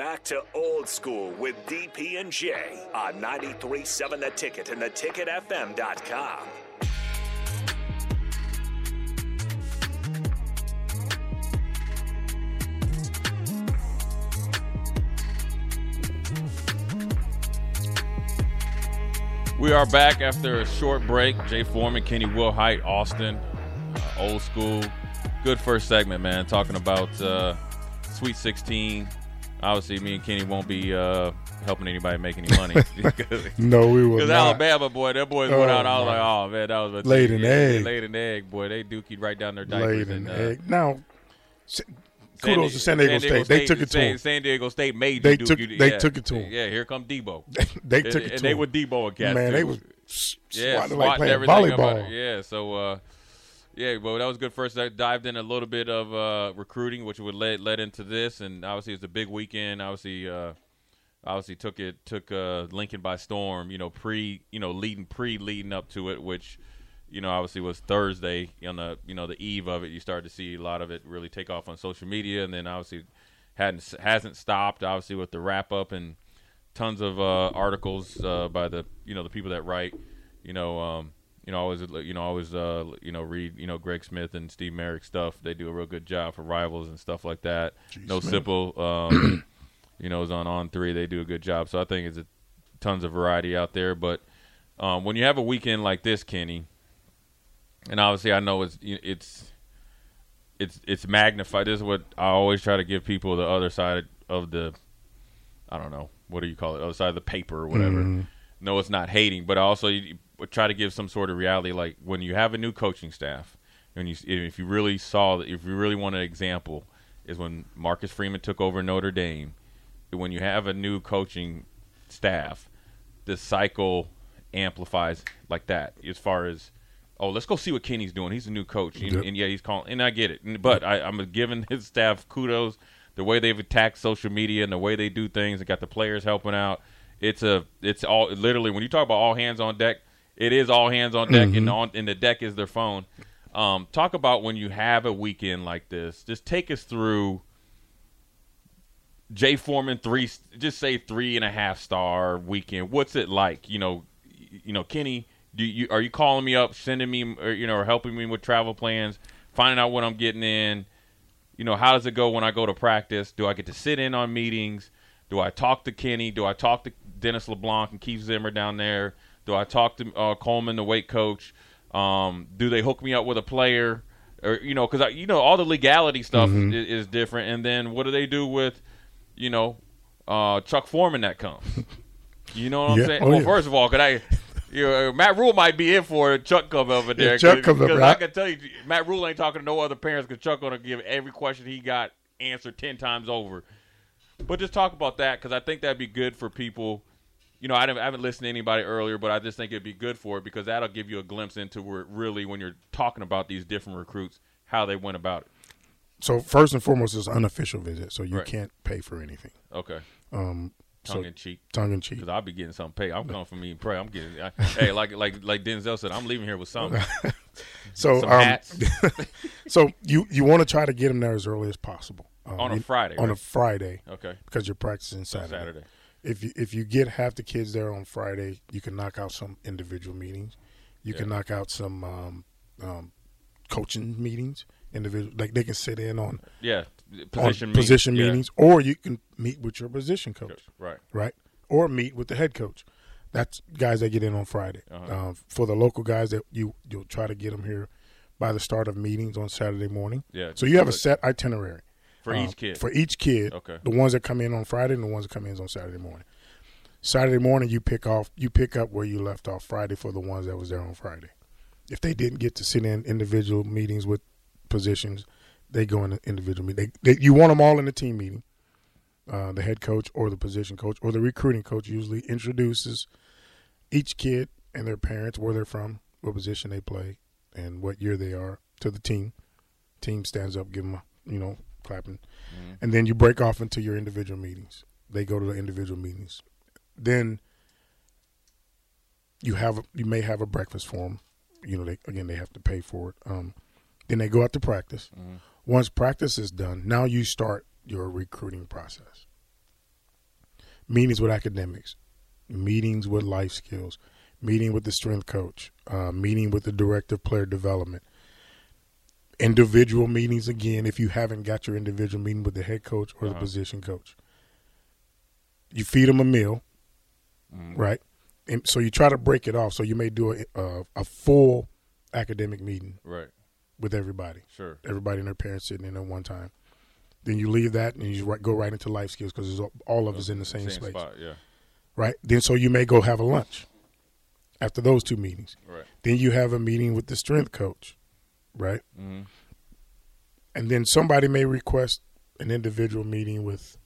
back to old school with DP and J on 93.7 The Ticket and theticketfm.com. We are back after a short break. Jay Foreman, Kenny Wilhite, Austin, uh, old school. Good first segment, man. Talking about uh, Sweet 16. Obviously, me and Kenny won't be uh, helping anybody make any money. no, we will Because. Alabama, boy, that boys Oh, went out. I was like, oh man, that was a Laid an Yeah, egg. Laid an egg, boy. They dookied right down their diapers. laid an and, uh, egg. Now, s- San kudos Di- to San Diego, State. They took it to San, them. San Diego State made They took- Duke. they yeah. took it to 'em. Yeah, here come Debo. They took it and to they them. were Debo and cats. Man, they too. was s- yeah, swatting like playing volleyball. Yeah, so uh, yeah, well, that was good. First, I dived in a little bit of uh, recruiting, which would led led into this, and obviously it's a big weekend. Obviously, uh, obviously took it took uh, Lincoln by storm. You know, pre you know leading pre leading up to it, which you know obviously was Thursday on the you know the eve of it. You started to see a lot of it really take off on social media, and then obviously hadn't hasn't stopped. Obviously with the wrap up and tons of uh, articles uh, by the you know the people that write. You know, um, you know, I always you know I always uh, you know read you know Greg Smith and Steve Merrick stuff. They do a real good job for rivals and stuff like that. no Smith. Sipple, um, you know, is on on three. They do a good job. So I think it's a tons of variety out there. But um, when you have a weekend like this, Kenny, and obviously I know it's it's it's it's magnified. This is what I always try to give people the other side of the I don't know what do you call it, other side of the paper or whatever. No, it's not hating, but also you, you try to give some sort of reality. Like when you have a new coaching staff, and you if you really saw that, if you really want an example, is when Marcus Freeman took over Notre Dame. When you have a new coaching staff, the cycle amplifies like that. As far as oh, let's go see what Kenny's doing. He's a new coach, and, Yep. and yeah, he's calling. And I get it, but I, I'm giving his staff kudos the way they've attacked social media and the way they do things. and got the players helping out. It's a, it's all literally when you talk about all hands on deck. It is all hands on deck, and on and the deck is their phone. Um, talk about when you have a weekend like this. Just take us through. Jay Foreman three, just say three and a half star weekend. What's it like? You know, you know, Kenny, do you are you calling me up, sending me, or, you know, or helping me with travel plans, finding out what I'm getting in? You know, how does it go when I go to practice? Do I get to sit in on meetings? Do I talk to Kenny? Do I talk to Dennis LeBlanc and Keith Zimmer down there? Do I talk to uh, Coleman, the weight coach? Um, do they hook me up with a player? Or you know, because you know all the legality stuff is, is different. And then what do they do with, you know, uh, Chuck Foreman that comes? You know what I'm Yeah. saying? Oh, well, yeah. first of all, could I? You know, Matt Rhule might be in for it. Chuck come over there. Chuck cause, comes up, 'cause I can tell you, Matt Rhule ain't talking to no other parents because Chuck gonna give every question he got answered ten times over. But just talk about that because I think that'd be good for people. You know, I haven't, I haven't listened to anybody earlier, but I just think it'd be good for it because that'll give you a glimpse into where really when you're talking about these different recruits, how they went about it. So first and foremost, it's an unofficial visit, so you Right. can't pay for anything. Okay, Um, tongue so in cheek. tongue in cheek. Because I'll be getting some pay. I'm coming from me and pray. I'm getting. I, hey, like like like Denzel said, I'm leaving here with something. So Some um, so you you want to try to get them there as early as possible Um, On a Friday, On a? Friday Okay. because you're practicing Saturday. Saturday. If you if you get half the kids there on Friday, you can knock out some individual meetings. You can knock out some um, um, coaching meetings. Individual, like they can sit in on, Yeah. on Position position meetings. Yeah. meetings, or you can meet with your position coach. Right. right? Or meet with the head coach. That's guys that get in on Friday. Uh-huh. Uh, for the local guys that you you'll try to get them here by the start of meetings on Saturday morning. Yeah. So you have a set itinerary for um, each kid. For each kid. Okay. The ones that come in on Friday and the ones that come in on Saturday morning. Saturday morning you pick off you pick up where you left off Friday for the ones that was there on Friday. If they didn't get to sit in individual meetings with positions, they go in individual meeting. They, they, you want them all in the team meeting. Uh, the head coach or the position coach or the recruiting coach usually introduces each kid and their parents, where they're from, what position they play, and what year they are to the team. Team stands up, give them a, you know, clapping. And then you break off into your individual meetings. They go to the individual meetings. Then you have you may have a breakfast for them. You know, they again they have to pay for it. Um, then they go out to practice. Once practice is done, now you start your recruiting process. meetings with academics, meetings with life skills, meeting with the strength coach, uh, meeting with the director of player development, individual meetings again if you haven't got your individual meeting with the head coach or the Uh-huh. position coach. You feed them a meal, Mhm. right? And so you try to break it off. So you may do a, a, a full academic meeting Right. with everybody, Sure. everybody and their parents sitting in at one time. Then you leave that and you go right into life skills because all of us in the same, space, spot. Yeah. right? Then so you may go have a lunch after those two meetings. Right. Then you have a meeting with the strength coach, right? hmm And then somebody may request an individual meeting with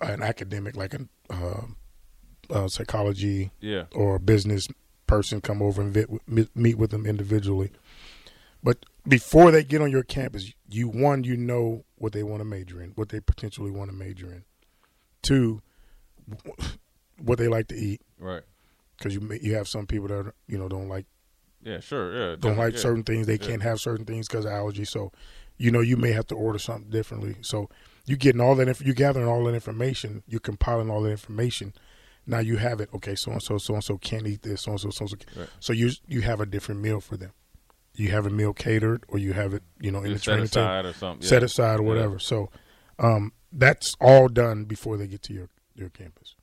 an academic, like a uh, uh, psychology Yeah. or a business person, come over and meet with them individually. But before they get on your campus, you one, you know what they want to major in, what they potentially want to major in. Two, what they like to eat, Right. because you you have some people that you know don't like Yeah. Sure. Yeah. don't like yeah. certain things. They Yeah. can't have certain things because of allergy. So, you know, you may have to order something differently. So, you're getting all that. Inf- you gathering all that information. You're compiling all that information. Now you have it. Okay, so and so, so and so can't eat this. So and so, so and so. Right. So you you have a different meal for them. You have a meal catered, or you have it, you know, in Just the set training time, aside or something. set aside or whatever. So, um, that's all done before they get to your your campus.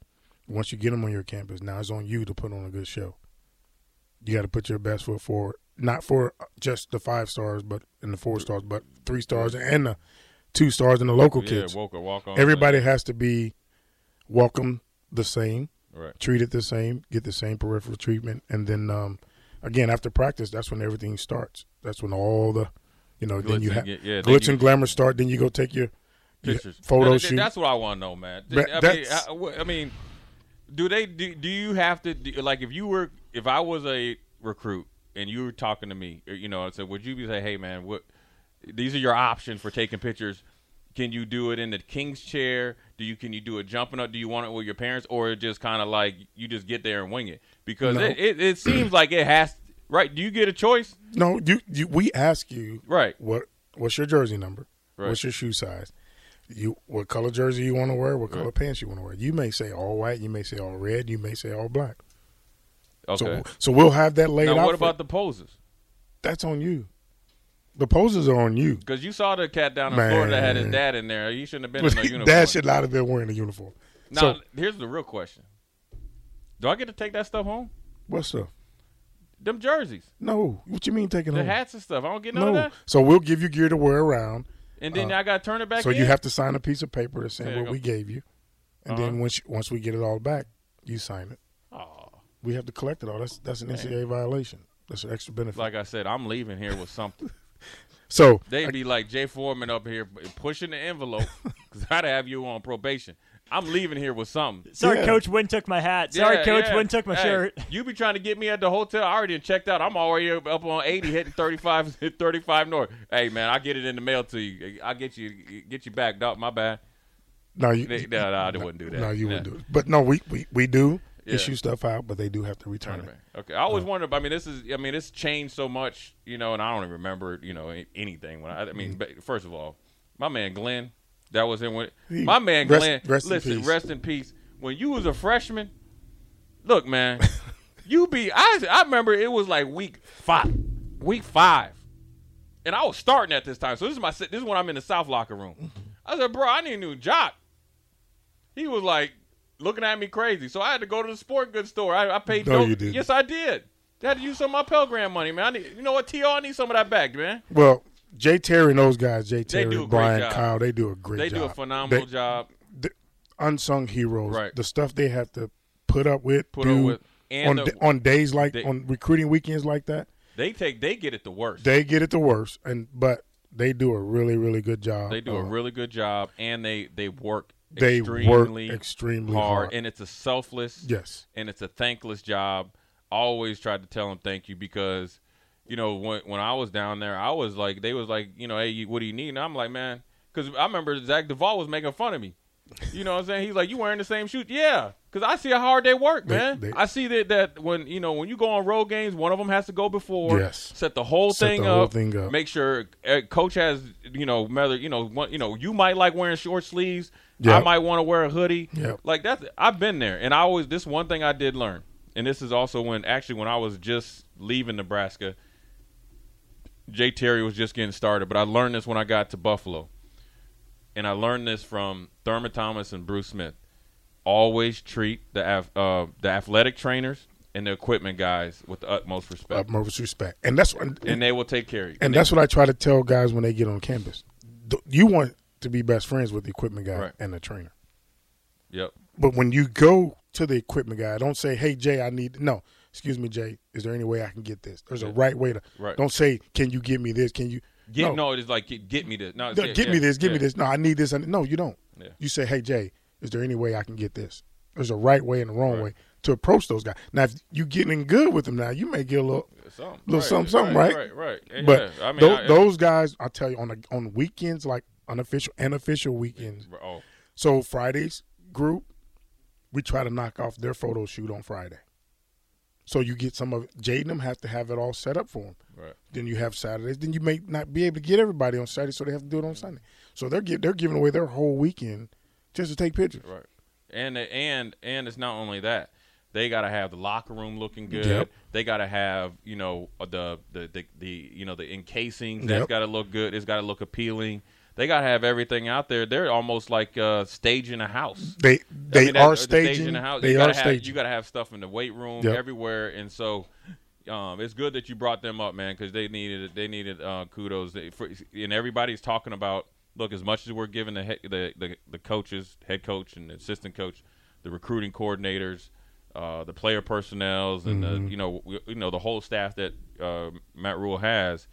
Once you get them on your campus, now it's on you to put on a good show. You got to put your best foot forward, not for just the five stars, but in the four stars, but three stars and the two stars and the local Yeah. kids. Walk, walk on. Everybody has to be welcome the same, Right. treated the same, get the same peripheral treatment, and then um, again after practice, that's when everything starts. That's when all the, you know, then you have yeah, glitz and glamour start. Then you go take your, your photo shoot. That's what I want to know, man. But I mean, I, I mean, do they do? Do you have to do, like if you were if I was a recruit and you were talking to me, uh, you know, I said, would you be say, hey, man, what? These are your options for taking pictures. Can you do it in the king's chair? Do you can you do it jumping up? Do you want it with your parents, or just kind of like you just get there and wing it? Because No. it, it, it seems like it has right. Do you get a choice? No, you, you we ask you Right. what what's your jersey number? Right. What's your shoe size? You what color jersey you want to wear? What color Right. pants you want to wear? You may say all white. You may say all red. You may say all black. Okay. So so we'll have that laid now, out. what about the poses? that's on you? The poses are on you. Because you saw the cat down in Florida that had his dad in there. He shouldn't have been in no uniform. Dad should not have been wearing a uniform. Now, so here's the real question: Do I get to take that stuff home? what stuff? Them jerseys, No. What you mean taking the home? hats and stuff. I don't get none of that. So we'll give you gear to wear around. And then Uh, I got to turn it back. so in? you have to sign a piece of paper There saying what go. we gave you, and Uh-huh. then once once we get it all back, you sign it. Aw. We have to collect it all. That's that's an NCAA violation. That's an extra benefit. like I said, I'm leaving here with something. so They'd be like Jay Foreman up here pushing the envelope because I'd have you on probation. I'm leaving here with something. Sorry, Yeah. Coach Wynn took my hat. Sorry, Yeah, Coach yeah. Wynn took my Hey, shirt. You be trying to get me at the hotel. I already checked out. I'm already up up on 80, hitting 35, hit 35 north. Hey man, I get it in the mail to you. I get you get you back, dog. My bad. no, you, no, no, I wouldn't do that. No, you Yeah. wouldn't do it. But no, we we, we do Yeah. issue stuff out, but they do have to return it. Okay, I always wondered. I mean, this is. I mean, it's changed so much, you know, and I don't even remember, you know, anything. When I, I Mm-hmm. mean, first of all, my man Glenn, that was in when He- my man rest- Glenn. rest in listen, peace. rest in peace. When you was a freshman, look, man, you be. I I remember it was like week five, week five, and I was starting at this time. So this is my. This is when I'm in the South locker room. Mm-hmm. I said, bro, I need a new job. He was like looking at me crazy. So I had to go to the sport goods store. I, I paid. No, no- you didn't. Yes, I did. I had to use some of my Pell Grant money, man. I need, you know what, T.R. I need some of that back, man. Well, Jay Terry and those guys, Jay Terry, a Brian. Kyle, they do a great They job. They do a phenomenal They- job. Unsung heroes. Right. The stuff they have to put up with, Put do up with- and on the- on days like they- on recruiting weekends like that. They take, they get it the worst. They get it the worst, and but they do a really really good job. They do a Uh, really good job, and they they work they extremely work extremely hard, hard. and it's a selfless yes, and it's a thankless job. I always tried to tell them thank you because, you know, when when I was down there, I was like, they was like, you know, hey, what do you need? And I'm like, man, because I remember Zach Duvall was making fun of me. You know what I'm saying? He's like, you wearing the same shoes? Yeah. Because I see how hard they work, They- man. they- I see that that when you know when you go on road games, one of them has to go before, Yes. set the whole Set thing the whole up, thing up. make sure uh, coach has you know whether you know one, you know you might like wearing short sleeves, I might want to wear a hoodie, Yep. like that's I've been there, and I always this one thing I did learn, and this is also when actually when I was just leaving Nebraska, Jay Terry was just getting started, but I learned this when I got to Buffalo, and I learned this from Thurman Thomas and Bruce Smith. Always treat the uh, the athletic trainers and the equipment guys with the utmost respect, Utmost respect, and that's what, and they will take care of you. and that's what I try to tell guys when they get on campus. You want to be best friends with the equipment guy Right. and the trainer. yep, But when you go to the equipment guy, don't say, "Hey Jay, I need no." Excuse me, Jay. Is there any way I can get this? There's a right way to. Right. Don't say, "Can you give me this? Can you?" get no, no, it's like get, get me this. No, No, yeah, give me yeah, this. Give me this. No, I need this. No, you don't. Yeah. You say, "Hey Jay, is there any way I can get this?" There's a right way and a wrong Right. way to approach those guys. Now, if you getting in good with them, now you may get a little. Something, Little something, something, right? Right, right. And But yeah, I mean, I- those guys, I tell you, on the on weekends like unofficial and official weekends. Oh, So Fridays group, we try to knock off their photo shoot on Friday. So you get some of Jaden them have to have it all set up for them. right. Then you have Saturdays. Then you may not be able to get everybody on Saturday, so they have to do it on Sunday. So they're gi- they're giving away their whole weekend just to take pictures. Right. And and and it's not only that. They got to have the locker room looking good. Yep. They got to have, you know, the the the, the you know, the encasings. That's Yep. got to look good. It's got to look appealing. They got to have everything out there. They're almost like uh, staging a house. They I they mean, are the stage staging. a house. They you are gotta have, staging. You got to have stuff in the weight room Yep. everywhere, and so um, it's good that you brought them up, man, because they needed they needed uh, kudos. They, for, and everybody's talking about look as much as we're giving the, he- the the the coaches, head coach and assistant coach, the recruiting coordinators, uh, the player personnels, and Mm-hmm. the you know you know the whole staff that uh, Matt Rhule has.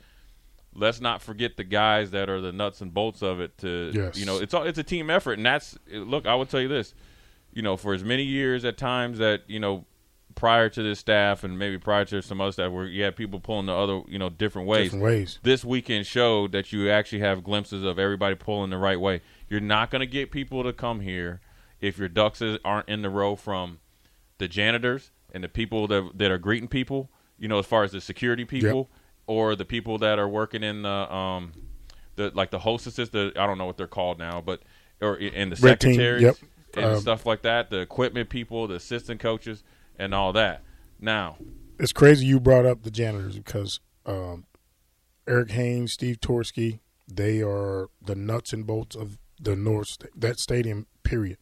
Let's not forget the guys that are the nuts and bolts of it. To Yes. you know, it's all it's a team effort, and that's look. I would tell you this, you know, for as many years at times that you know prior to this staff and maybe prior to some other staff where you had people pulling the other you know different ways. different ways. This weekend showed that you actually have glimpses of everybody pulling the right way. You're not going to get people to come here if your ducks is- aren't in the row from the janitors and the people that that are greeting people. You know, as far as the security people or the people that are working in the um the like the hostesses. The I don't know what they're called now, but or in the Red team, secretaries yep. and Um, stuff like that. The equipment people, the assistant coaches, and all that. Now, It's crazy you brought up the janitors because um, Eric Haynes, Steve Torsky they are the nuts and bolts of the North that stadium. Period.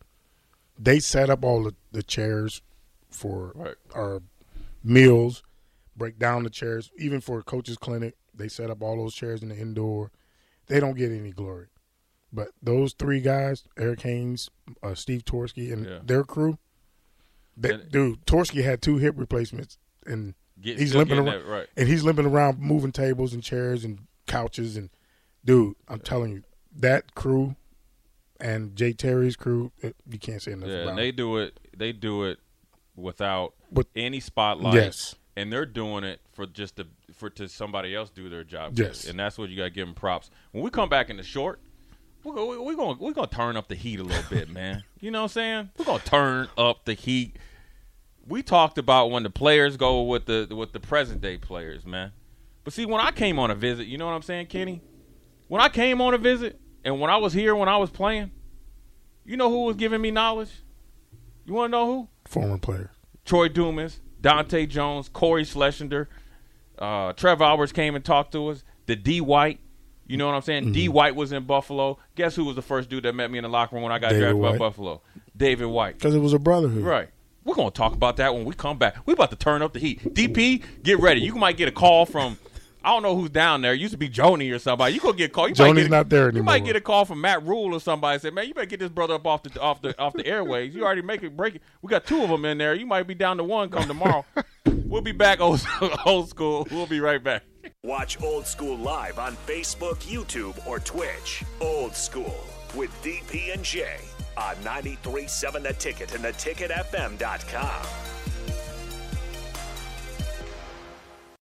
They set up all the, the chairs for Right. our meals, break down the chairs, even for a coach's clinic. They set up all those chairs in the indoor. They don't get any glory, but those three guys, Eric Haynes, uh, Steve Torski, and Yeah. their crew. They, And- dude, Torski had two hip replacements, and get, he's limping around, that right. and he's limping around, moving tables and chairs and couches, and dude, I'm telling you, that crew and Jay Terry's crew, it, you can't say enough Yeah, about. and they it. do it. They do it without With- any spotlight. Yes. And they're doing it for just to for to somebody else do their job. Yes. and that's what you got to give them props. When we come back in the short, we're gonna, we're gonna we're gonna turn up the heat a little bit, man. You know what I'm saying? We're gonna turn up the heat. We talked about when the players go with the with the present day players, man. But see, when I came on a visit, you know what I'm saying, Kenny? When I came on a visit, and when I was here, when I was playing, you know who was giving me knowledge? You want to know who? former player. Troy Dumas, Dante Jones, Cory Schlesinger, uh, Trevor Alberts came and talked to us. The D White, you know what I'm saying? Mm-hmm. D White was in Buffalo. Guess who was the first dude that met me in the locker room when I got David drafted by Buffalo? David White. Because it was a brotherhood. Right. We're gonna talk about that when we come back. We about to turn up the heat. DP, get ready. You might get a call from I don't know who's down there. It used to be Joni or somebody. You gonna get a call. You Joni's get a- not there anymore. You might get a call from Matt Rhule or somebody. Say, man, you better get this brother up off the off the off the airways. You already make it break it. We got two of them in there. You might be down to one come tomorrow. we'll be back old, old school. We'll be right back. Watch Old School live on Facebook, YouTube, or Twitch. Old School with DP and J on 93.7 The Ticket and theticketfm.com.